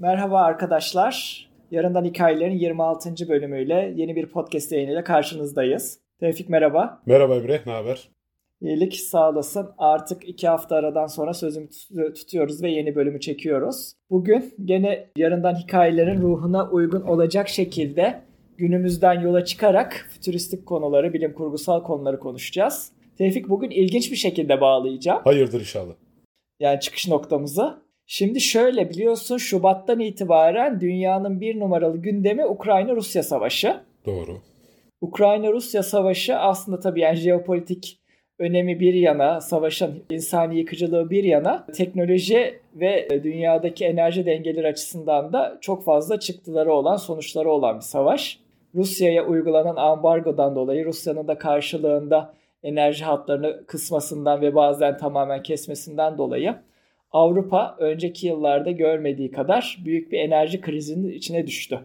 Merhaba arkadaşlar. Yarından Hikayelerin 26. bölümüyle yeni bir podcast yayınıyla karşınızdayız. Tevfik merhaba. Merhaba Emre, ne haber? İyilik sağ olasın. Artık iki hafta aradan sonra sözümü tutuyoruz ve yeni bölümü çekiyoruz. Bugün gene yarından hikayelerin ruhuna uygun olacak şekilde günümüzden yola çıkarak fütüristik konuları, bilim kurgusal konuları konuşacağız. Tevfik bugün ilginç bir şekilde bağlayacağım. Hayırdır inşallah. Yani çıkış noktamızı. Şimdi şöyle biliyorsun Şubat'tan itibaren dünyanın bir numaralı gündemi Ukrayna-Rusya savaşı. Doğru. Ukrayna-Rusya savaşı aslında tabii yani jeopolitik önemi bir yana, savaşın insani yıkıcılığı bir yana, teknoloji ve dünyadaki enerji dengeleri açısından da çok fazla çıktıları olan, sonuçları olan bir savaş. Rusya'ya uygulanan ambargodan dolayı Rusya'nın da karşılığında enerji hatlarını kısmasından ve bazen tamamen kesmesinden dolayı Avrupa önceki yıllarda görmediği kadar büyük bir enerji krizinin içine düştü.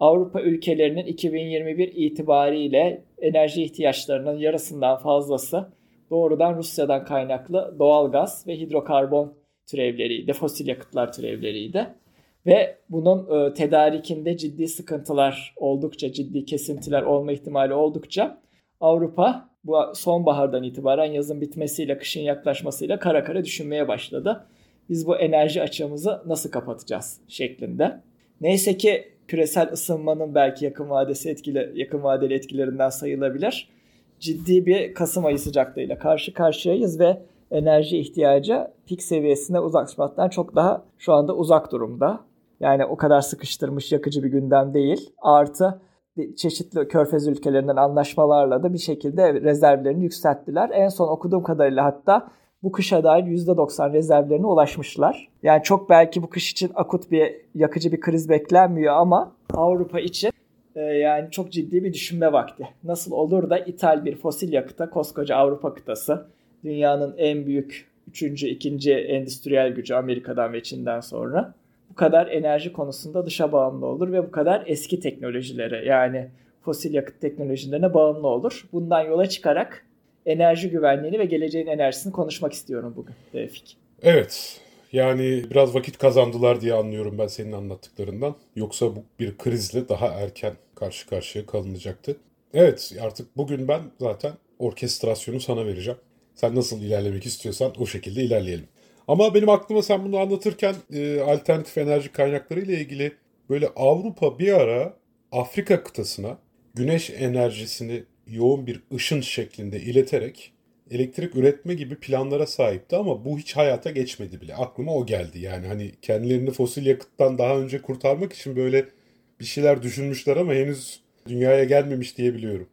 Avrupa ülkelerinin 2021 itibariyle enerji ihtiyaçlarının yarısından fazlası doğrudan Rusya'dan kaynaklı doğal gaz ve hidrokarbon türevleriydi, fosil yakıtlar türevleriydi. Ve bunun e, tedarikinde ciddi sıkıntılar oldukça, ciddi kesintiler olma ihtimali oldukça Avrupa bu sonbahardan itibaren yazın bitmesiyle, kışın yaklaşmasıyla kara kara düşünmeye başladı. Biz bu enerji açığımızı nasıl kapatacağız şeklinde. Neyse ki küresel ısınmanın belki yakın vadesi etkili, yakın vadeli etkilerinden sayılabilir. Ciddi bir Kasım ayı sıcaklığıyla karşı karşıyayız ve enerji ihtiyacı pik seviyesine uzaklaşmaktan çok daha şu anda uzak durumda. Yani o kadar sıkıştırmış yakıcı bir gündem değil. Artı çeşitli körfez ülkelerinden anlaşmalarla da bir şekilde rezervlerini yükselttiler. En son okuduğum kadarıyla hatta bu kışa dair %90 rezervlerine ulaşmışlar. Yani çok belki bu kış için akut bir yakıcı bir kriz beklenmiyor ama Avrupa için e, yani çok ciddi bir düşünme vakti. Nasıl olur da ithal bir fosil yakıta koskoca Avrupa kıtası dünyanın en büyük üçüncü, ikinci endüstriyel gücü Amerika'dan ve Çin'den sonra bu kadar enerji konusunda dışa bağımlı olur ve bu kadar eski teknolojilere yani fosil yakıt teknolojilerine bağımlı olur. Bundan yola çıkarak enerji güvenliğini ve geleceğin enerjisini konuşmak istiyorum bugün Tevfik. Evet. Yani biraz vakit kazandılar diye anlıyorum ben senin anlattıklarından. Yoksa bu bir krizle daha erken karşı karşıya kalınacaktı. Evet artık bugün ben zaten orkestrasyonu sana vereceğim. Sen nasıl ilerlemek istiyorsan o şekilde ilerleyelim. Ama benim aklıma sen bunu anlatırken e, alternatif enerji kaynakları ile ilgili böyle Avrupa bir ara Afrika kıtasına güneş enerjisini yoğun bir ışın şeklinde ileterek elektrik üretme gibi planlara sahipti ama bu hiç hayata geçmedi bile. Aklıma o geldi. Yani hani kendilerini fosil yakıttan daha önce kurtarmak için böyle bir şeyler düşünmüşler ama henüz dünyaya gelmemiş diye biliyorum.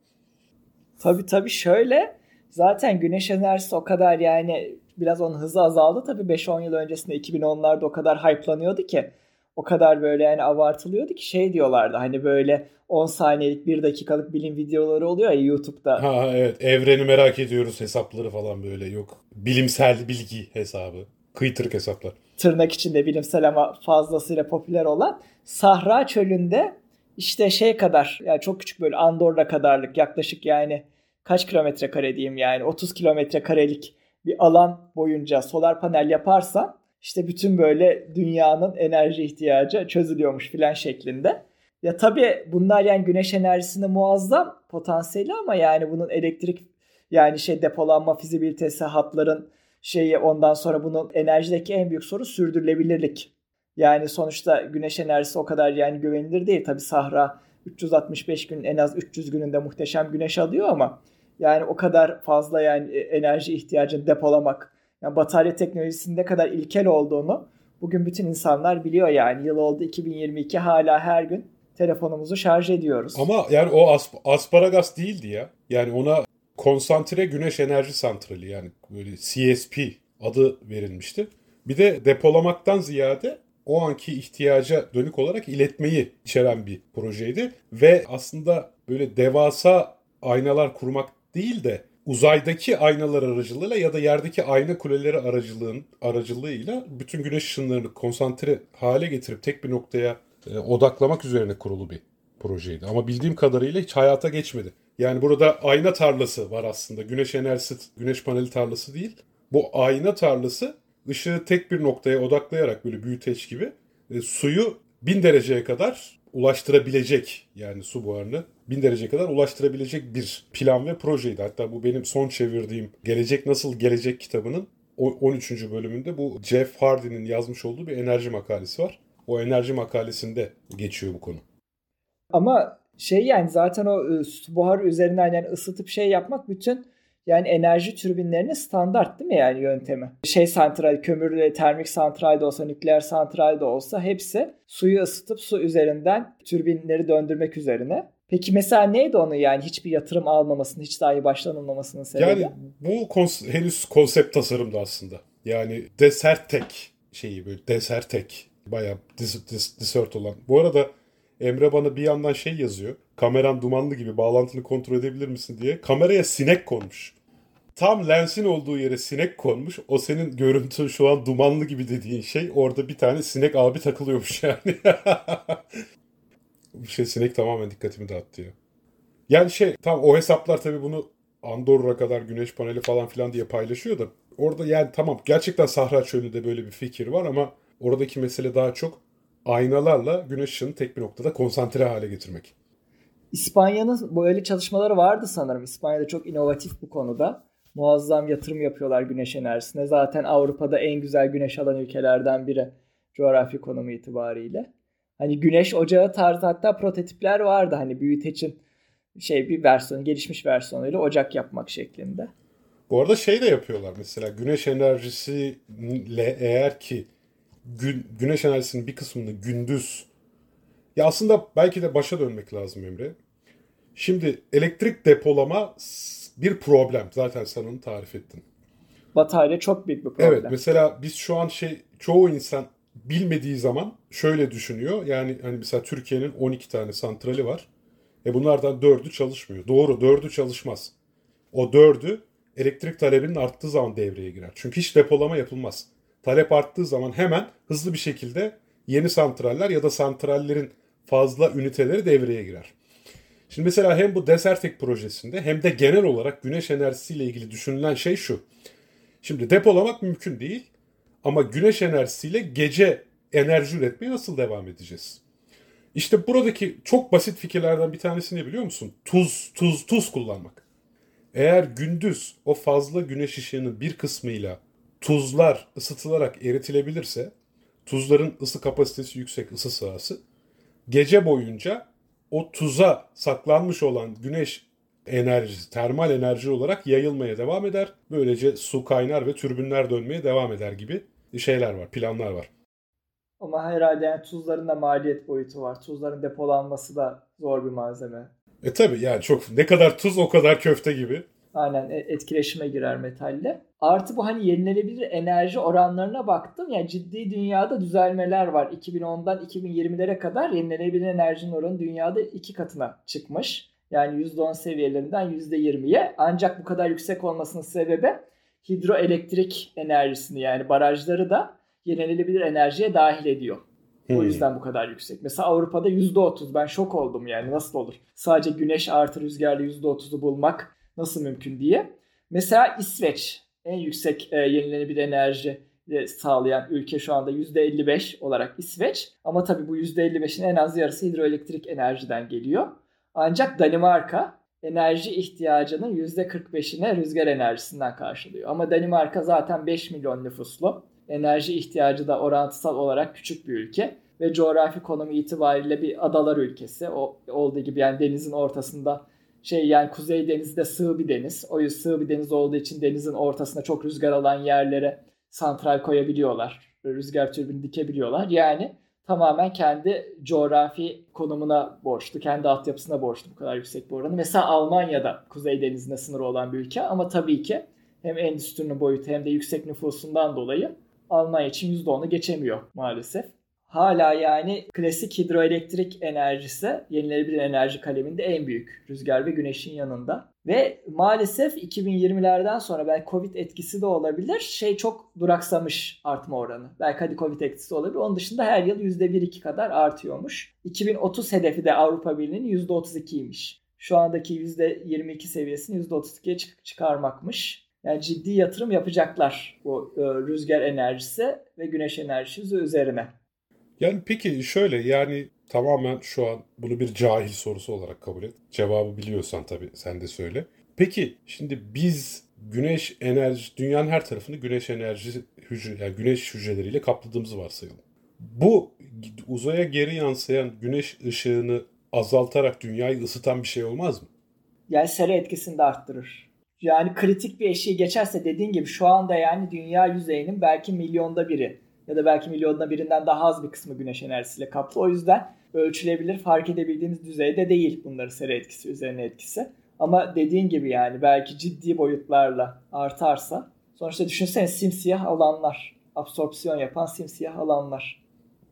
Tabii tabii şöyle zaten güneş enerjisi o kadar yani biraz onun hızı azaldı. Tabii 5-10 yıl öncesinde 2010'larda o kadar hype'lanıyordu ki o kadar böyle yani abartılıyordu ki şey diyorlardı hani böyle 10 saniyelik 1 dakikalık bilim videoları oluyor ya YouTube'da. Ha evet evreni merak ediyoruz hesapları falan böyle yok. Bilimsel bilgi hesabı. Kıytırık hesaplar. Tırnak içinde bilimsel ama fazlasıyla popüler olan Sahra çölünde işte şey kadar yani çok küçük böyle Andorra kadarlık yaklaşık yani kaç kilometre kare diyeyim yani 30 kilometre karelik bir alan boyunca solar panel yaparsan işte bütün böyle dünyanın enerji ihtiyacı çözülüyormuş filan şeklinde. Ya tabii bunlar yani güneş enerjisinde muazzam potansiyeli ama yani bunun elektrik yani şey depolanma fizibilitesi hatların şeyi ondan sonra bunun enerjideki en büyük soru sürdürülebilirlik. Yani sonuçta güneş enerjisi o kadar yani güvenilir değil. Tabii Sahra 365 gün en az 300 gününde muhteşem güneş alıyor ama yani o kadar fazla yani enerji ihtiyacını depolamak yani batarya teknolojisinin ne kadar ilkel olduğunu bugün bütün insanlar biliyor yani. Yıl oldu 2022 hala her gün telefonumuzu şarj ediyoruz. Ama yani o asp asparagas değildi ya. Yani ona konsantre güneş enerji santrali yani böyle CSP adı verilmişti. Bir de depolamaktan ziyade o anki ihtiyaca dönük olarak iletmeyi içeren bir projeydi. Ve aslında böyle devasa aynalar kurmak değil de uzaydaki aynalar aracılığıyla ya da yerdeki ayna kuleleri aracılığın aracılığıyla bütün güneş ışınlarını konsantre hale getirip tek bir noktaya e, odaklamak üzerine kurulu bir projeydi. Ama bildiğim kadarıyla hiç hayata geçmedi. Yani burada ayna tarlası var aslında. Güneş enerjisi, güneş paneli tarlası değil. Bu ayna tarlası ışığı tek bir noktaya odaklayarak böyle büyüteç gibi e, suyu bin dereceye kadar ulaştırabilecek yani su buharını bin dereceye kadar ulaştırabilecek bir plan ve projeydi. Hatta bu benim son çevirdiğim Gelecek Nasıl Gelecek kitabının 13. bölümünde bu Jeff Hardy'nin yazmış olduğu bir enerji makalesi var. O enerji makalesinde geçiyor bu konu. Ama şey yani zaten o e, su buharı üzerinden yani ısıtıp şey yapmak bütün yani enerji türbinlerinin standart değil mi yani yöntemi? Şey santral, kömürlü termik santral de olsa, nükleer santral de olsa hepsi suyu ısıtıp su üzerinden türbinleri döndürmek üzerine. Peki mesela neydi onu yani hiçbir yatırım almamasının, hiç dahi başlanılmamasının sebebi? Yani bu kons- henüz konsept tasarımdı aslında. Yani Desertek şeyi böyle Desertek bayağı dis- dis- desert olan. Bu arada Emre bana bir yandan şey yazıyor. Kameran dumanlı gibi bağlantını kontrol edebilir misin diye. Kameraya sinek konmuş. Tam lensin olduğu yere sinek konmuş. O senin görüntün şu an dumanlı gibi dediğin şey. Orada bir tane sinek abi takılıyormuş yani. Bu şey sinek tamamen dikkatimi dağıttı ya. Yani şey tam o hesaplar tabii bunu Andorra kadar güneş paneli falan filan diye paylaşıyor da orada yani tamam gerçekten Sahra Çölü'nde böyle bir fikir var ama oradaki mesele daha çok aynalarla güneş ışığını tek bir noktada konsantre hale getirmek. İspanya'nın böyle çalışmaları vardı sanırım. İspanya'da çok inovatif bu konuda. Muazzam yatırım yapıyorlar güneş enerjisine. Zaten Avrupa'da en güzel güneş alan ülkelerden biri coğrafi konumu itibariyle. Hani güneş ocağı tarzı hatta prototipler vardı hani büyütecin şey bir versiyonu gelişmiş versiyonuyla ocak yapmak şeklinde. Bu arada şey de yapıyorlar mesela güneş enerjisiyle eğer ki gün, güneş enerjisinin bir kısmını gündüz ya aslında belki de başa dönmek lazım Emre. Şimdi elektrik depolama bir problem. Zaten sen onu tarif ettin. Batarya çok büyük bir problem. Evet mesela biz şu an şey çoğu insan bilmediği zaman şöyle düşünüyor. Yani hani mesela Türkiye'nin 12 tane santrali var. E bunlardan 4'ü çalışmıyor. Doğru 4'ü çalışmaz. O 4'ü elektrik talebinin arttığı zaman devreye girer. Çünkü hiç depolama yapılmaz. Talep arttığı zaman hemen hızlı bir şekilde yeni santraller ya da santrallerin fazla üniteleri devreye girer. Şimdi mesela hem bu Desertek projesinde hem de genel olarak güneş enerjisiyle ilgili düşünülen şey şu. Şimdi depolamak mümkün değil ama güneş enerjisiyle gece enerji üretmeye nasıl devam edeceğiz? İşte buradaki çok basit fikirlerden bir tanesi ne biliyor musun? Tuz, tuz, tuz kullanmak. Eğer gündüz o fazla güneş ışığının bir kısmıyla tuzlar ısıtılarak eritilebilirse, tuzların ısı kapasitesi yüksek, ısı sahası, gece boyunca o tuza saklanmış olan güneş enerjisi, termal enerji olarak yayılmaya devam eder. Böylece su kaynar ve türbinler dönmeye devam eder gibi şeyler var, planlar var. Ama herhalde yani tuzların da maliyet boyutu var. Tuzların depolanması da zor bir malzeme. E tabi yani çok ne kadar tuz o kadar köfte gibi. Aynen e, etkileşime girer metalle. Artı bu hani yenilenebilir enerji oranlarına baktım. Yani ciddi dünyada düzelmeler var. 2010'dan 2020'lere kadar yenilenebilir enerjinin oranı dünyada iki katına çıkmış. Yani %10 seviyelerinden %20'ye. Ancak bu kadar yüksek olmasının sebebi hidroelektrik enerjisini yani barajları da yenilenebilir enerjiye dahil ediyor. Hmm. O yüzden bu kadar yüksek. Mesela Avrupa'da %30 ben şok oldum yani nasıl olur? Sadece güneş artı rüzgarla %30'u bulmak nasıl mümkün diye. Mesela İsveç en yüksek e, yenilenebilir enerji sağlayan ülke şu anda %55 olarak İsveç. Ama tabii bu %55'in en az yarısı hidroelektrik enerjiden geliyor. Ancak Danimarka enerji ihtiyacının %45'ine rüzgar enerjisinden karşılıyor. Ama Danimarka zaten 5 milyon nüfuslu. Enerji ihtiyacı da orantısal olarak küçük bir ülke ve coğrafi konumu itibariyle bir adalar ülkesi. O olduğu gibi yani denizin ortasında şey yani Kuzey Denizi de sığ bir deniz. O yüzden sığ bir deniz olduğu için denizin ortasına çok rüzgar alan yerlere santral koyabiliyorlar. Rüzgar türbini dikebiliyorlar. Yani tamamen kendi coğrafi konumuna borçlu, kendi altyapısına borçlu bu kadar yüksek bir oranı. Mesela Almanya'da Kuzey Denizi'ne sınırı olan bir ülke ama tabii ki hem endüstrinin boyutu hem de yüksek nüfusundan dolayı Almanya için %10'u geçemiyor maalesef. Hala yani klasik hidroelektrik enerjisi yenilenebilir enerji kaleminde en büyük rüzgar ve güneşin yanında. Ve maalesef 2020'lerden sonra belki Covid etkisi de olabilir. Şey çok duraksamış artma oranı. Belki hadi Covid etkisi olabilir. Onun dışında her yıl %1-2 kadar artıyormuş. 2030 hedefi de Avrupa Birliği'nin %32'ymiş. Şu andaki %22 seviyesini %32'ye çık- çıkarmakmış. Yani ciddi yatırım yapacaklar bu e, rüzgar enerjisi ve güneş enerjisi üzerine. Yani peki şöyle yani tamamen şu an bunu bir cahil sorusu olarak kabul et. Cevabı biliyorsan tabii sen de söyle. Peki şimdi biz güneş enerji, dünyanın her tarafını güneş enerji hücre, yani güneş hücreleriyle kapladığımızı varsayalım. Bu uzaya geri yansıyan güneş ışığını azaltarak dünyayı ısıtan bir şey olmaz mı? Yani sera etkisini de arttırır. Yani kritik bir eşiği geçerse dediğin gibi şu anda yani dünya yüzeyinin belki milyonda biri ya da belki milyonda birinden daha az bir kısmı güneş enerjisiyle kaplı. O yüzden ölçülebilir, fark edebildiğimiz düzeyde değil bunların sera etkisi, üzerine etkisi. Ama dediğin gibi yani belki ciddi boyutlarla artarsa sonuçta düşünsene simsiyah alanlar, absorpsiyon yapan simsiyah alanlar.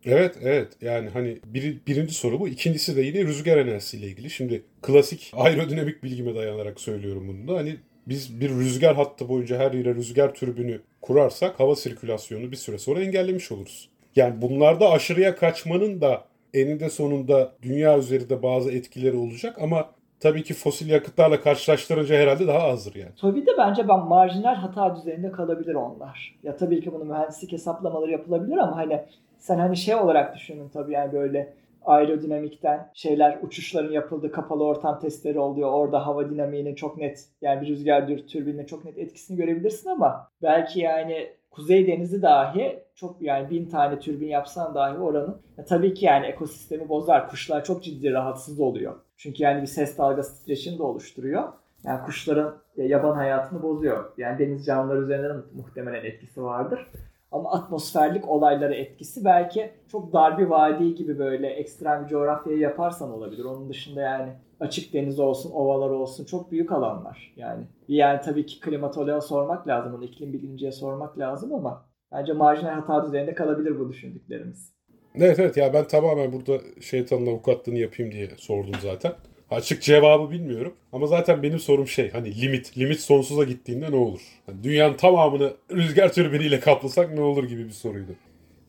Evet evet yani hani bir, birinci soru bu. İkincisi de yine rüzgar enerjisiyle ilgili. Şimdi klasik aerodinamik bilgime dayanarak söylüyorum bunu da. Hani biz bir rüzgar hattı boyunca her yere rüzgar türbünü kurarsak hava sirkülasyonu bir süre sonra engellemiş oluruz. Yani bunlarda aşırıya kaçmanın da eninde sonunda dünya üzerinde bazı etkileri olacak ama tabii ki fosil yakıtlarla karşılaştırınca herhalde daha azdır yani. Tabii de bence ben marjinal hata düzeyinde kalabilir onlar. Ya tabii ki bunu mühendislik hesaplamaları yapılabilir ama hani sen hani şey olarak düşünün tabii yani böyle aerodinamikten şeyler uçuşların yapıldığı kapalı ortam testleri oluyor. Orada hava dinamiğinin çok net yani bir rüzgar türbininin çok net etkisini görebilirsin ama belki yani Kuzey Denizi dahi çok yani bin tane türbin yapsan dahi oranın ya tabii ki yani ekosistemi bozar. Kuşlar çok ciddi rahatsız oluyor. Çünkü yani bir ses dalgası titreşimi de oluşturuyor. Yani kuşların yaban hayatını bozuyor. Yani deniz canlıları üzerinde de muhtemelen etkisi vardır. Ama atmosferlik olaylara etkisi belki çok dar bir vadi gibi böyle ekstrem bir coğrafyayı yaparsan olabilir. Onun dışında yani açık deniz olsun, ovalar olsun çok büyük alanlar yani. Yani tabii ki klimatoloğa sormak lazım, onu iklim bilimciye sormak lazım ama bence marjinal hata düzeyinde kalabilir bu düşündüklerimiz. Evet evet ya ben tamamen burada şeytanın avukatlığını yapayım diye sordum zaten. Açık cevabı bilmiyorum. Ama zaten benim sorum şey hani limit. Limit sonsuza gittiğinde ne olur? Yani dünyanın tamamını rüzgar türbiniyle kaplasak ne olur gibi bir soruydu.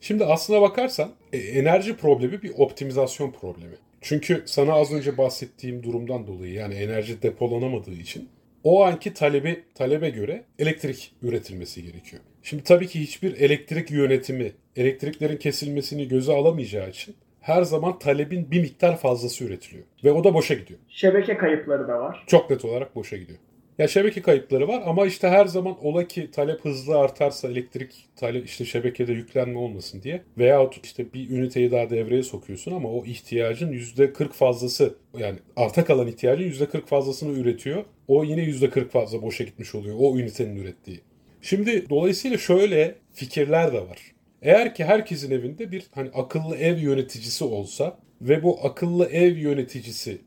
Şimdi aslına bakarsan e, enerji problemi bir optimizasyon problemi. Çünkü sana az önce bahsettiğim durumdan dolayı yani enerji depolanamadığı için o anki talebi talebe göre elektrik üretilmesi gerekiyor. Şimdi tabii ki hiçbir elektrik yönetimi elektriklerin kesilmesini göze alamayacağı için her zaman talebin bir miktar fazlası üretiliyor. Ve o da boşa gidiyor. Şebeke kayıpları da var. Çok net olarak boşa gidiyor. Ya şebeke kayıpları var ama işte her zaman ola ki talep hızlı artarsa elektrik talep işte şebekede yüklenme olmasın diye veya işte bir üniteyi daha devreye sokuyorsun ama o ihtiyacın %40 fazlası yani arta kalan ihtiyacın %40 fazlasını üretiyor. O yine %40 fazla boşa gitmiş oluyor o ünitenin ürettiği. Şimdi dolayısıyla şöyle fikirler de var. Eğer ki herkesin evinde bir hani akıllı ev yöneticisi olsa ve bu akıllı ev yöneticisi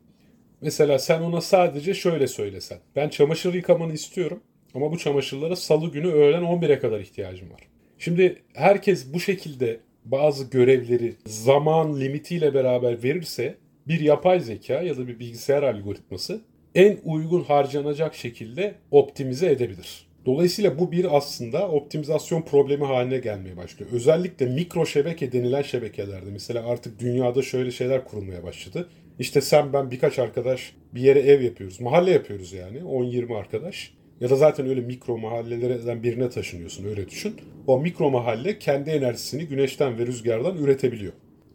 mesela sen ona sadece şöyle söylesen. Ben çamaşır yıkamanı istiyorum ama bu çamaşırlara salı günü öğlen 11'e kadar ihtiyacım var. Şimdi herkes bu şekilde bazı görevleri zaman limitiyle beraber verirse bir yapay zeka ya da bir bilgisayar algoritması en uygun harcanacak şekilde optimize edebilir. Dolayısıyla bu bir aslında optimizasyon problemi haline gelmeye başlıyor. Özellikle mikro şebeke denilen şebekelerde mesela artık dünyada şöyle şeyler kurulmaya başladı. İşte sen ben birkaç arkadaş bir yere ev yapıyoruz. Mahalle yapıyoruz yani 10-20 arkadaş. Ya da zaten öyle mikro mahallelerden birine taşınıyorsun öyle düşün. O mikro mahalle kendi enerjisini güneşten ve rüzgardan üretebiliyor.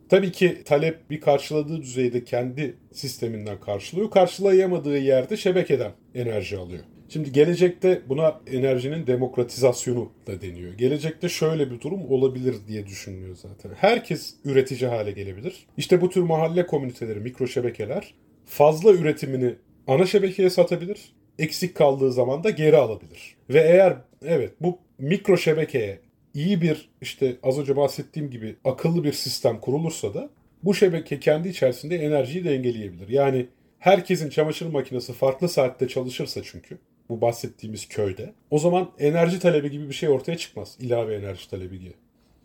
Tabii ki talep bir karşıladığı düzeyde kendi sisteminden karşılıyor. Karşılayamadığı yerde şebekeden enerji alıyor. Şimdi gelecekte buna enerjinin demokratizasyonu da deniyor. Gelecekte şöyle bir durum olabilir diye düşünülüyor zaten. Herkes üretici hale gelebilir. İşte bu tür mahalle komüniteleri, mikro şebekeler fazla üretimini ana şebekeye satabilir. Eksik kaldığı zaman da geri alabilir. Ve eğer evet bu mikro şebekeye iyi bir işte az önce bahsettiğim gibi akıllı bir sistem kurulursa da bu şebeke kendi içerisinde enerjiyi dengeleyebilir. Yani herkesin çamaşır makinesi farklı saatte çalışırsa çünkü bu bahsettiğimiz köyde. O zaman enerji talebi gibi bir şey ortaya çıkmaz. İlave enerji talebi gibi.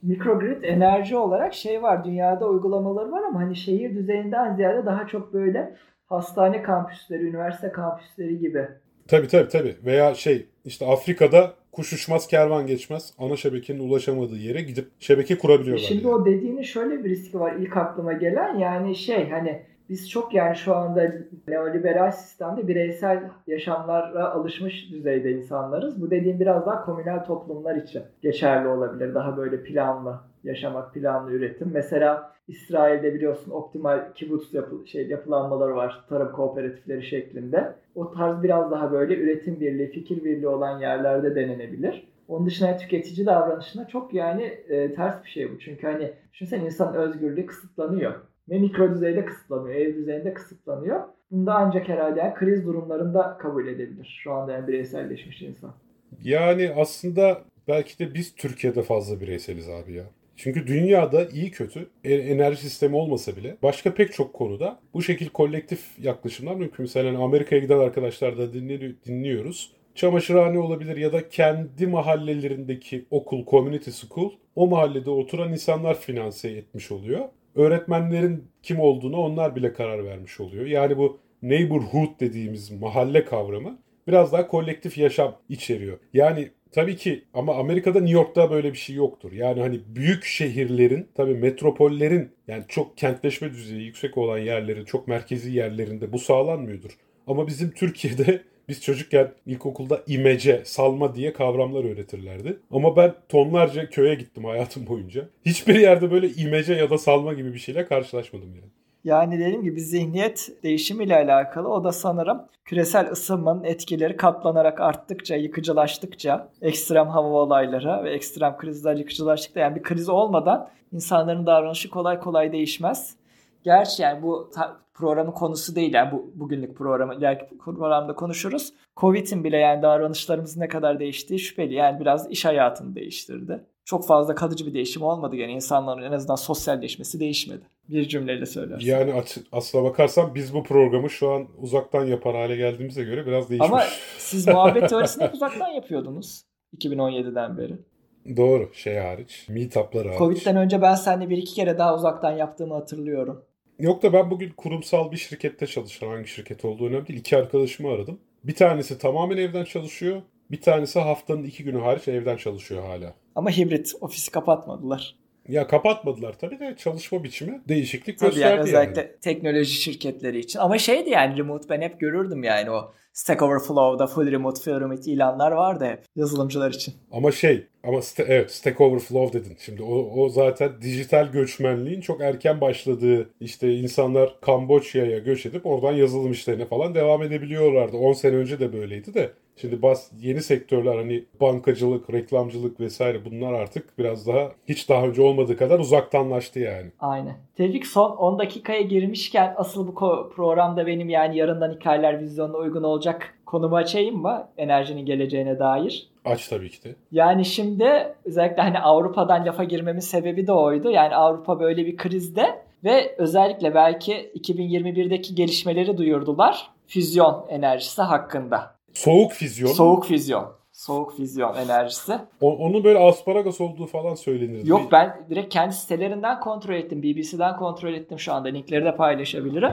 Mikrogrid enerji olarak şey var. Dünyada uygulamaları var ama hani şehir düzeyinden ziyade daha çok böyle hastane kampüsleri, üniversite kampüsleri gibi. Tabii tabii tabii. Veya şey işte Afrika'da kuş uçmaz kervan geçmez. Ana şebekenin ulaşamadığı yere gidip şebeke kurabiliyorlar. Şimdi yani. o dediğinin şöyle bir riski var ilk aklıma gelen. Yani şey hani biz çok yani şu anda neoliberal sistemde bireysel yaşamlara alışmış düzeyde insanlarız. Bu dediğim biraz daha komünel toplumlar için geçerli olabilir. Daha böyle planlı yaşamak, planlı üretim. Mesela İsrail'de biliyorsun optimal kibbutz yapı, şey, yapılanmaları var tarım kooperatifleri şeklinde. O tarz biraz daha böyle üretim birliği, fikir birliği olan yerlerde denenebilir. Onun dışında tüketici davranışına çok yani e, ters bir şey bu. Çünkü hani düşünsene insan özgürlüğü kısıtlanıyor. Ve mikro düzeyde kısıtlanıyor, ev düzeyinde kısıtlanıyor. Bunda ancak herhalde yani kriz durumlarında kabul edebilir. Şu anda yani bireyselleşmiş insan. Yani aslında belki de biz Türkiye'de fazla bireyseliz abi ya. Çünkü dünyada iyi kötü enerji sistemi olmasa bile başka pek çok konuda bu şekil kolektif yaklaşımlar mümkün. Mesela hani Amerika'ya giden arkadaşlar da dinliyoruz. Çamaşırhane olabilir ya da kendi mahallelerindeki okul, community school o mahallede oturan insanlar finanse etmiş oluyor. Öğretmenlerin kim olduğunu onlar bile karar vermiş oluyor. Yani bu neighborhood dediğimiz mahalle kavramı biraz daha kolektif yaşam içeriyor. Yani tabii ki ama Amerika'da New York'ta böyle bir şey yoktur. Yani hani büyük şehirlerin tabii metropollerin yani çok kentleşme düzeyi yüksek olan yerlerin çok merkezi yerlerinde bu sağlanmıyordur. Ama bizim Türkiye'de biz çocukken ilkokulda imece, salma diye kavramlar öğretirlerdi. Ama ben tonlarca köye gittim hayatım boyunca. Hiçbir yerde böyle imece ya da salma gibi bir şeyle karşılaşmadım yani. Yani dediğim gibi zihniyet değişimiyle alakalı o da sanırım küresel ısınmanın etkileri katlanarak arttıkça, yıkıcılaştıkça, ekstrem hava olayları ve ekstrem krizler yıkıcılaştıkça yani bir kriz olmadan insanların davranışı kolay kolay değişmez. Gerçi yani bu programın konusu değil yani bu bugünlük programı ileriki programda konuşuruz. Covid'in bile yani davranışlarımızın ne kadar değiştiği şüpheli. Yani biraz iş hayatını değiştirdi. Çok fazla kalıcı bir değişim olmadı yani insanların en azından sosyalleşmesi değişmedi. Bir cümleyle söylersin. Yani aslına bakarsan biz bu programı şu an uzaktan yapar hale geldiğimize göre biraz değişmiş. Ama siz muhabbet teorisini uzaktan yapıyordunuz 2017'den beri. Doğru şey hariç. Meetup'lar hariç. Covid'den önce ben seninle bir iki kere daha uzaktan yaptığımı hatırlıyorum. Yok da ben bugün kurumsal bir şirkette çalışan hangi şirket olduğu önemli değil. İki arkadaşımı aradım. Bir tanesi tamamen evden çalışıyor. Bir tanesi haftanın iki günü hariç evden çalışıyor hala. Ama hibrit ofisi kapatmadılar. Ya kapatmadılar tabii de çalışma biçimi değişiklik tabii gösterdi yani. Özellikle yani. teknoloji şirketleri için. Ama şeydi yani remote ben hep görürdüm yani o Stack Overflow'da full remote, remote ilanlar vardı hep yazılımcılar için. Ama şey ama st- evet Stack Overflow dedin. Şimdi o, o zaten dijital göçmenliğin çok erken başladığı işte insanlar Kamboçya'ya göç edip oradan yazılım işlerine falan devam edebiliyorlardı. 10 sene önce de böyleydi de Şimdi bas yeni sektörler hani bankacılık, reklamcılık vesaire bunlar artık biraz daha hiç daha önce olmadığı kadar uzaktanlaştı yani. Aynen. Tevfik son 10 dakikaya girmişken asıl bu programda benim yani yarından hikayeler vizyonuna uygun olacak konumu açayım mı? Enerjinin geleceğine dair. Aç tabii ki de. Yani şimdi özellikle hani Avrupa'dan lafa girmemin sebebi de oydu. Yani Avrupa böyle bir krizde ve özellikle belki 2021'deki gelişmeleri duyurdular füzyon enerjisi hakkında. Soğuk füzyon. Soğuk füzyon. Soğuk füzyon enerjisi. O, onun böyle asparagas olduğu falan söylenir. Yok ben direkt kendi sitelerinden kontrol ettim. BBC'den kontrol ettim şu anda. Linkleri de paylaşabilirim.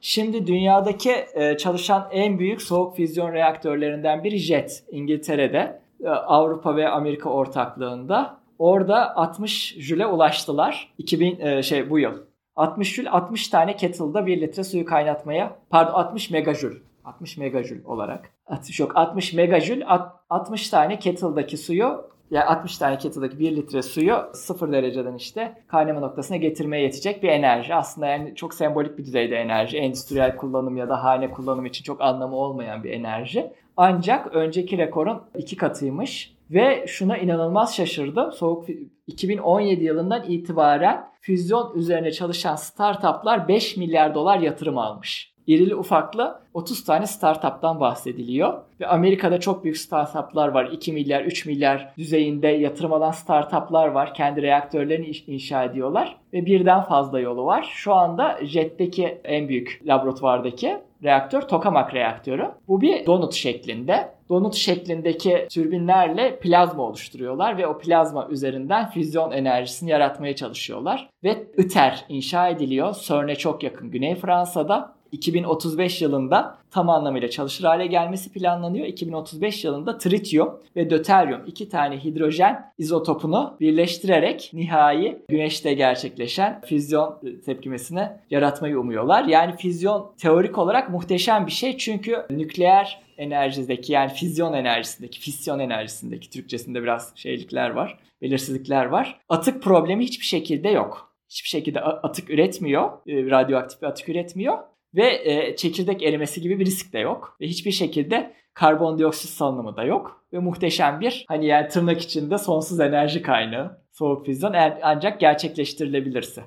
Şimdi dünyadaki e, çalışan en büyük soğuk füzyon reaktörlerinden biri JET İngiltere'de. E, Avrupa ve Amerika ortaklığında. Orada 60 jüle ulaştılar. 2000 e, şey bu yıl. 60 jül 60 tane kettle'da 1 litre suyu kaynatmaya pardon 60 megajül 60 megajül olarak. Yok 60 megajül 60 tane kettle'daki suyu yani 60 tane kettle'daki 1 litre suyu 0 dereceden işte kaynama noktasına getirmeye yetecek bir enerji. Aslında yani çok sembolik bir düzeyde enerji. Endüstriyel kullanım ya da hane kullanım için çok anlamı olmayan bir enerji. Ancak önceki rekorun iki katıymış. Ve şuna inanılmaz şaşırdım. Soğuk 2017 yılından itibaren füzyon üzerine çalışan startuplar 5 milyar dolar yatırım almış irili ufaklı 30 tane startuptan bahsediliyor. Ve Amerika'da çok büyük startuplar var. 2 milyar, 3 milyar düzeyinde yatırım alan startuplar var. Kendi reaktörlerini inşa ediyorlar. Ve birden fazla yolu var. Şu anda JET'teki en büyük laboratuvardaki reaktör tokamak reaktörü. Bu bir donut şeklinde. Donut şeklindeki türbinlerle plazma oluşturuyorlar ve o plazma üzerinden füzyon enerjisini yaratmaya çalışıyorlar. Ve ITER inşa ediliyor. CERN'e çok yakın Güney Fransa'da. 2035 yılında tam anlamıyla çalışır hale gelmesi planlanıyor. 2035 yılında trityum ve döteryum iki tane hidrojen izotopunu birleştirerek nihai güneşte gerçekleşen füzyon tepkimesini yaratmayı umuyorlar. Yani füzyon teorik olarak muhteşem bir şey çünkü nükleer enerjideki yani füzyon enerjisindeki, fisyon enerjisindeki Türkçesinde biraz şeylikler var, belirsizlikler var. Atık problemi hiçbir şekilde yok. Hiçbir şekilde atık üretmiyor, e, radyoaktif bir atık üretmiyor ve e, çekirdek erimesi gibi bir risk de yok. Ve hiçbir şekilde karbondioksit salınımı da yok. Ve muhteşem bir hani yani tırnak içinde sonsuz enerji kaynağı soğuk füzyon ancak gerçekleştirilebilirse.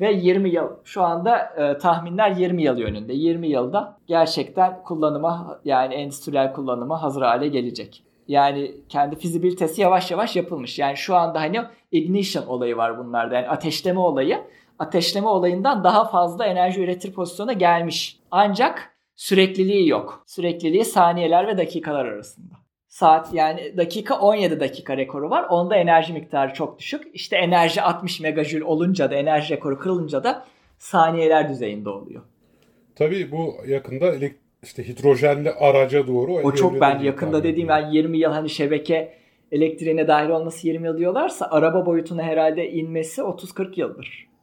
Ve 20 yıl şu anda e, tahminler 20 yıl yönünde. 20 yılda gerçekten kullanıma yani endüstriyel kullanıma hazır hale gelecek. Yani kendi fizibilitesi yavaş yavaş yapılmış. Yani şu anda hani ignition olayı var bunlarda. Yani ateşleme olayı ateşleme olayından daha fazla enerji üretir pozisyona gelmiş. Ancak sürekliliği yok. Sürekliliği saniyeler ve dakikalar arasında. Saat yani dakika 17 dakika rekoru var. Onda enerji miktarı çok düşük. İşte enerji 60 megajül olunca da enerji rekoru kırılınca da saniyeler düzeyinde oluyor. Tabii bu yakında işte hidrojenli araca doğru. O çok ben yakında dediğim yani 20 yıl hani şebeke elektriğine dahil olması 20 yıl diyorlarsa araba boyutuna herhalde inmesi 30-40 yıldır.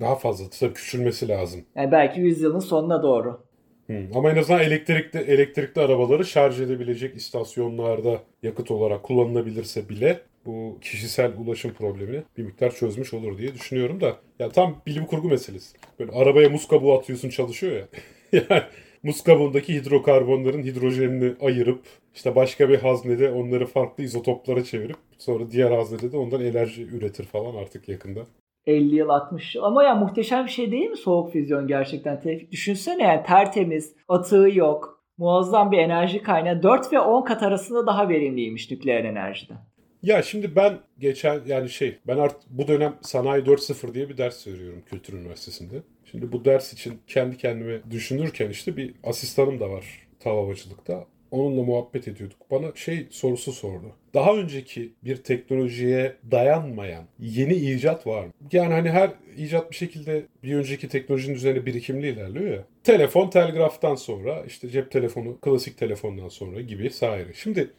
Daha fazla tabii küçülmesi lazım. Yani belki 100 yılın sonuna doğru. Hmm. Ama en azından elektrikli elektrikli arabaları şarj edebilecek istasyonlarda yakıt olarak kullanılabilirse bile bu kişisel ulaşım problemini bir miktar çözmüş olur diye düşünüyorum da ya tam bilim kurgu meselesi. Böyle arabaya muz kabuğu atıyorsun çalışıyor ya. yani muz kabuğundaki hidrokarbonların hidrojenini ayırıp işte başka bir haznede onları farklı izotoplara çevirip sonra diğer haznede de ondan enerji üretir falan artık yakında. 50 yıl 60 yıl. Ama ya muhteşem bir şey değil mi soğuk füzyon gerçekten Tevfik? Düşünsene yani tertemiz, atığı yok, muazzam bir enerji kaynağı. 4 ve 10 kat arasında daha verimliymiş nükleer enerjiden. Ya şimdi ben geçen yani şey ben artık bu dönem sanayi 4.0 diye bir ders veriyorum Kültür Üniversitesi'nde. Şimdi bu ders için kendi kendime düşünürken işte bir asistanım da var tavavacılıkta. Onunla muhabbet ediyorduk. Bana şey sorusu sordu. Daha önceki bir teknolojiye dayanmayan yeni icat var mı? Yani hani her icat bir şekilde bir önceki teknolojinin üzerine birikimli ilerliyor ya. Telefon telgraftan sonra işte cep telefonu klasik telefondan sonra gibi saire. Şimdi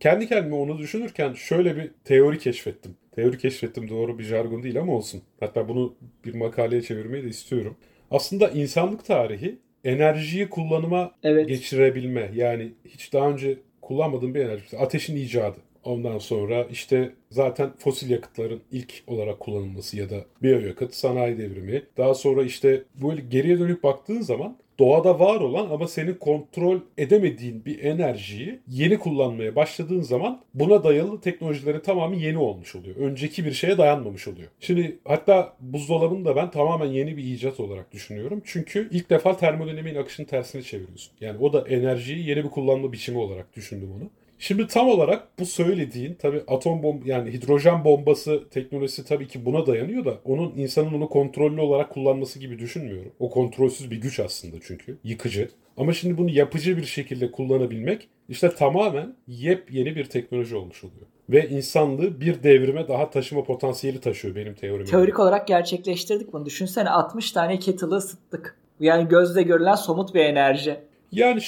kendi kendime onu düşünürken şöyle bir teori keşfettim. Teori keşfettim doğru bir jargon değil ama olsun. Hatta bunu bir makaleye çevirmeyi de istiyorum. Aslında insanlık tarihi enerjiyi kullanıma evet. geçirebilme. Yani hiç daha önce kullanmadığım bir enerji. Ateşin icadı. Ondan sonra işte zaten fosil yakıtların ilk olarak kullanılması ya da biyoyakıt, sanayi devrimi. Daha sonra işte böyle geriye dönüp baktığın zaman doğada var olan ama senin kontrol edemediğin bir enerjiyi yeni kullanmaya başladığın zaman buna dayalı teknolojileri tamamen yeni olmuş oluyor. Önceki bir şeye dayanmamış oluyor. Şimdi hatta buzdolabını da ben tamamen yeni bir icat olarak düşünüyorum. Çünkü ilk defa termodinamiğin akışını tersine çeviriyorsun. Yani o da enerjiyi yeni bir kullanma biçimi olarak düşündüm onu. Şimdi tam olarak bu söylediğin tabi atom bomb yani hidrojen bombası teknolojisi tabii ki buna dayanıyor da onun insanın onu kontrollü olarak kullanması gibi düşünmüyorum. O kontrolsüz bir güç aslında çünkü yıkıcı. Ama şimdi bunu yapıcı bir şekilde kullanabilmek işte tamamen yepyeni bir teknoloji olmuş oluyor. Ve insanlığı bir devrime daha taşıma potansiyeli taşıyor benim teorim. Teorik olarak gerçekleştirdik bunu. Düşünsene 60 tane kettle'ı ısıttık. Yani gözle görülen somut bir enerji. Yani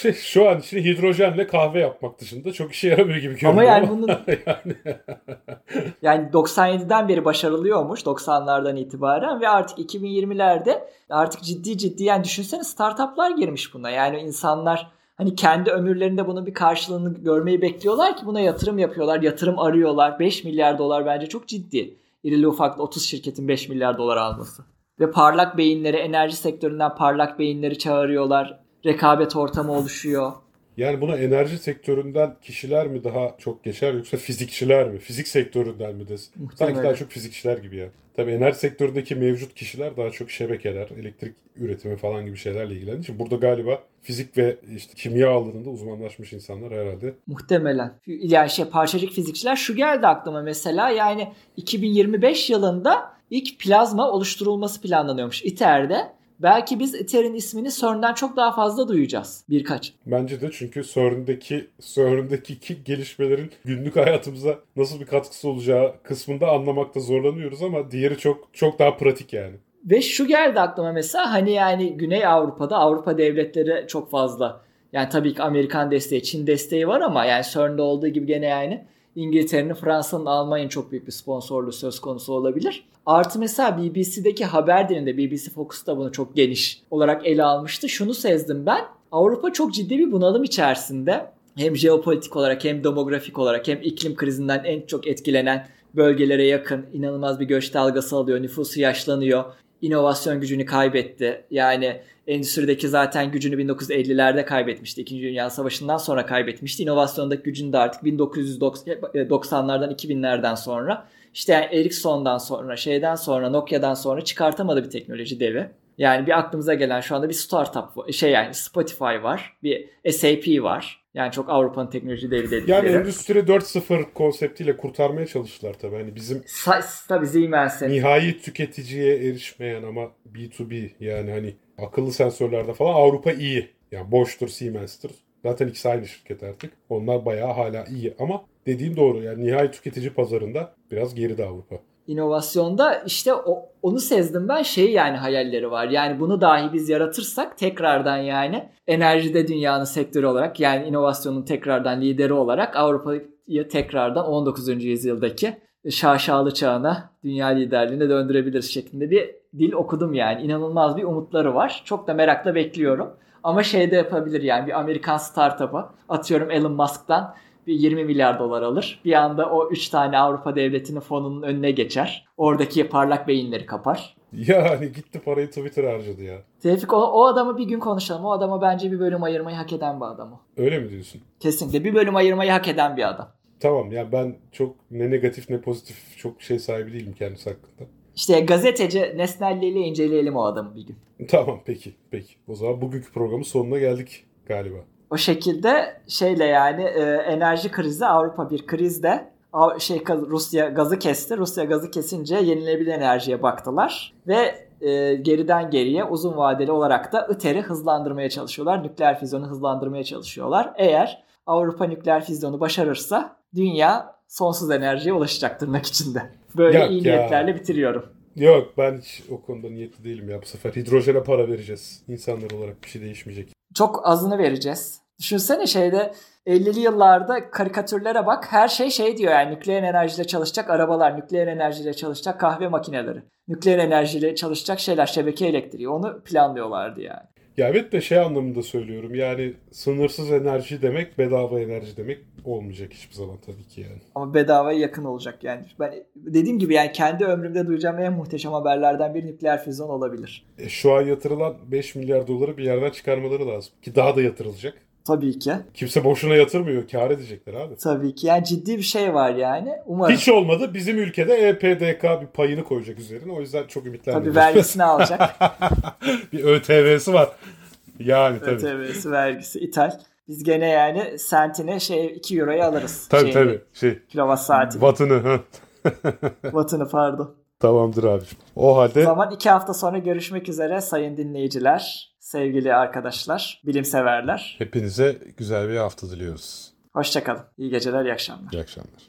şey, şu an için hidrojenle kahve yapmak dışında çok işe yaramıyor gibi görünüyor. Ama yani bunun yani. yani 97'den beri başarılıyormuş 90'lardan itibaren ve artık 2020'lerde artık ciddi ciddi yani düşünsene startuplar girmiş buna. Yani insanlar hani kendi ömürlerinde bunun bir karşılığını görmeyi bekliyorlar ki buna yatırım yapıyorlar, yatırım arıyorlar. 5 milyar dolar bence çok ciddi. İrili ufaklı 30 şirketin 5 milyar dolar alması. Ve parlak beyinleri, enerji sektöründen parlak beyinleri çağırıyorlar rekabet ortamı oluşuyor. Yani buna enerji sektöründen kişiler mi daha çok geçer yoksa fizikçiler mi? Fizik sektöründen mi desin? Sanki daha çok fizikçiler gibi ya. Tabii enerji sektöründeki mevcut kişiler daha çok şebekeler, elektrik üretimi falan gibi şeylerle ilgilendiği için burada galiba fizik ve işte kimya alanında uzmanlaşmış insanlar herhalde. Muhtemelen. Yani şey parçacık fizikçiler şu geldi aklıma mesela yani 2025 yılında ilk plazma oluşturulması planlanıyormuş ITER'de belki biz Ether'in ismini CERN'den çok daha fazla duyacağız. Birkaç. Bence de çünkü CERN'deki CERN'deki gelişmelerin günlük hayatımıza nasıl bir katkısı olacağı kısmında anlamakta zorlanıyoruz ama diğeri çok çok daha pratik yani. Ve şu geldi aklıma mesela hani yani Güney Avrupa'da Avrupa devletleri çok fazla yani tabii ki Amerikan desteği, Çin desteği var ama yani CERN'de olduğu gibi gene yani İngiltere'nin, Fransa'nın, Almanya'nın çok büyük bir sponsorluğu söz konusu olabilir. Artı mesela BBC'deki haber dilinde BBC Focus da bunu çok geniş olarak ele almıştı. Şunu sezdim ben. Avrupa çok ciddi bir bunalım içerisinde. Hem jeopolitik olarak hem demografik olarak hem iklim krizinden en çok etkilenen bölgelere yakın inanılmaz bir göç dalgası alıyor. Nüfusu yaşlanıyor. İnovasyon gücünü kaybetti. Yani endüstrideki zaten gücünü 1950'lerde kaybetmişti. İkinci Dünya Savaşı'ndan sonra kaybetmişti. İnovasyondaki gücünü de artık 1990'lardan 2000'lerden sonra işte yani Ericsson'dan sonra, şeyden sonra, Nokia'dan sonra çıkartamadı bir teknoloji devi. Yani bir aklımıza gelen şu anda bir startup şey yani Spotify var, bir SAP var. Yani çok Avrupa'nın teknoloji devi dedikleri. Yani Endüstri 4.0 konseptiyle kurtarmaya çalıştılar tabii. Hani bizim Sa- tabii Siemens'in. Nihai tüketiciye erişmeyen ama B2B yani hani akıllı sensörlerde falan Avrupa iyi. Yani Bosch'tur, Siemens'tir. Zaten ikisi aynı şirket artık. Onlar bayağı hala iyi ama dediğim doğru yani nihai tüketici pazarında biraz geride Avrupa. İnovasyonda işte o, onu sezdim ben şey yani hayalleri var. Yani bunu dahi biz yaratırsak tekrardan yani enerjide dünyanın sektörü olarak yani inovasyonun tekrardan lideri olarak Avrupa'yı tekrardan 19. yüzyıldaki şaşalı çağına dünya liderliğine döndürebiliriz şeklinde bir dil okudum yani. İnanılmaz bir umutları var. Çok da merakla bekliyorum. Ama şey de yapabilir yani bir Amerikan startup'a atıyorum Elon Musk'tan bir 20 milyar dolar alır. Bir anda o 3 tane Avrupa devletinin fonunun önüne geçer. Oradaki parlak beyinleri kapar. Yani gitti parayı Twitter harcadı ya. Tevfik o, o adamı bir gün konuşalım. O adama bence bir bölüm ayırmayı hak eden bir adam o. Öyle mi diyorsun? Kesinlikle bir bölüm ayırmayı hak eden bir adam. Tamam ya ben çok ne negatif ne pozitif çok şey sahibi değilim kendisi hakkında. İşte gazeteci nesnelliğiyle inceleyelim o adamı bir gün. Tamam peki peki. O zaman bugünkü programın sonuna geldik galiba. O şekilde şeyle yani e, enerji krizi Avrupa bir krizde şey Rusya gazı kesti. Rusya gazı kesince yenilenebilir enerjiye baktılar ve e, geriden geriye uzun vadeli olarak da ITER'i hızlandırmaya çalışıyorlar. Nükleer füzyonu hızlandırmaya çalışıyorlar. Eğer Avrupa nükleer füzyonu başarırsa dünya sonsuz enerjiye ulaşacak tırnak içinde. Böyle Yok iyi ya. niyetlerle bitiriyorum. Yok ben hiç o konuda niyetli değilim ya bu sefer. Hidrojene para vereceğiz. İnsanlar olarak bir şey değişmeyecek. Çok azını vereceğiz. Düşünsene şeyde 50'li yıllarda karikatürlere bak. Her şey şey diyor yani nükleer enerjiyle çalışacak arabalar, nükleer enerjiyle çalışacak kahve makineleri, nükleer enerjiyle çalışacak şeyler, şebeke elektriği. Onu planlıyorlardı yani. Ya evet de şey anlamında söylüyorum. Yani sınırsız enerji demek bedava enerji demek olmayacak hiçbir zaman tabii ki yani. Ama bedavaya yakın olacak yani. Ben dediğim gibi yani kendi ömrümde duyacağım en muhteşem haberlerden bir nükleer füzyon olabilir. E, şu an yatırılan 5 milyar doları bir yerden çıkarmaları lazım. Ki daha da yatırılacak. Tabii ki. Kimse boşuna yatırmıyor. Kar edecekler abi. Tabii ki. Yani ciddi bir şey var yani. Umarım. Hiç olmadı. Bizim ülkede EPDK bir payını koyacak üzerine. O yüzden çok ümitlendim. Tabii vergisini alacak. bir ÖTV'si var. Yani tabii. ÖTV'si, vergisi, ithal. Biz gene yani sentine şey 2 euroya alırız. Tabii şeyini, tabii. Şey, kilowatt saatini. Wattını. Wattını pardon. Tamamdır abi. O halde... O zaman iki hafta sonra görüşmek üzere sayın dinleyiciler, sevgili arkadaşlar, bilimseverler. Hepinize güzel bir hafta diliyoruz. Hoşçakalın. İyi geceler, iyi akşamlar. İyi akşamlar.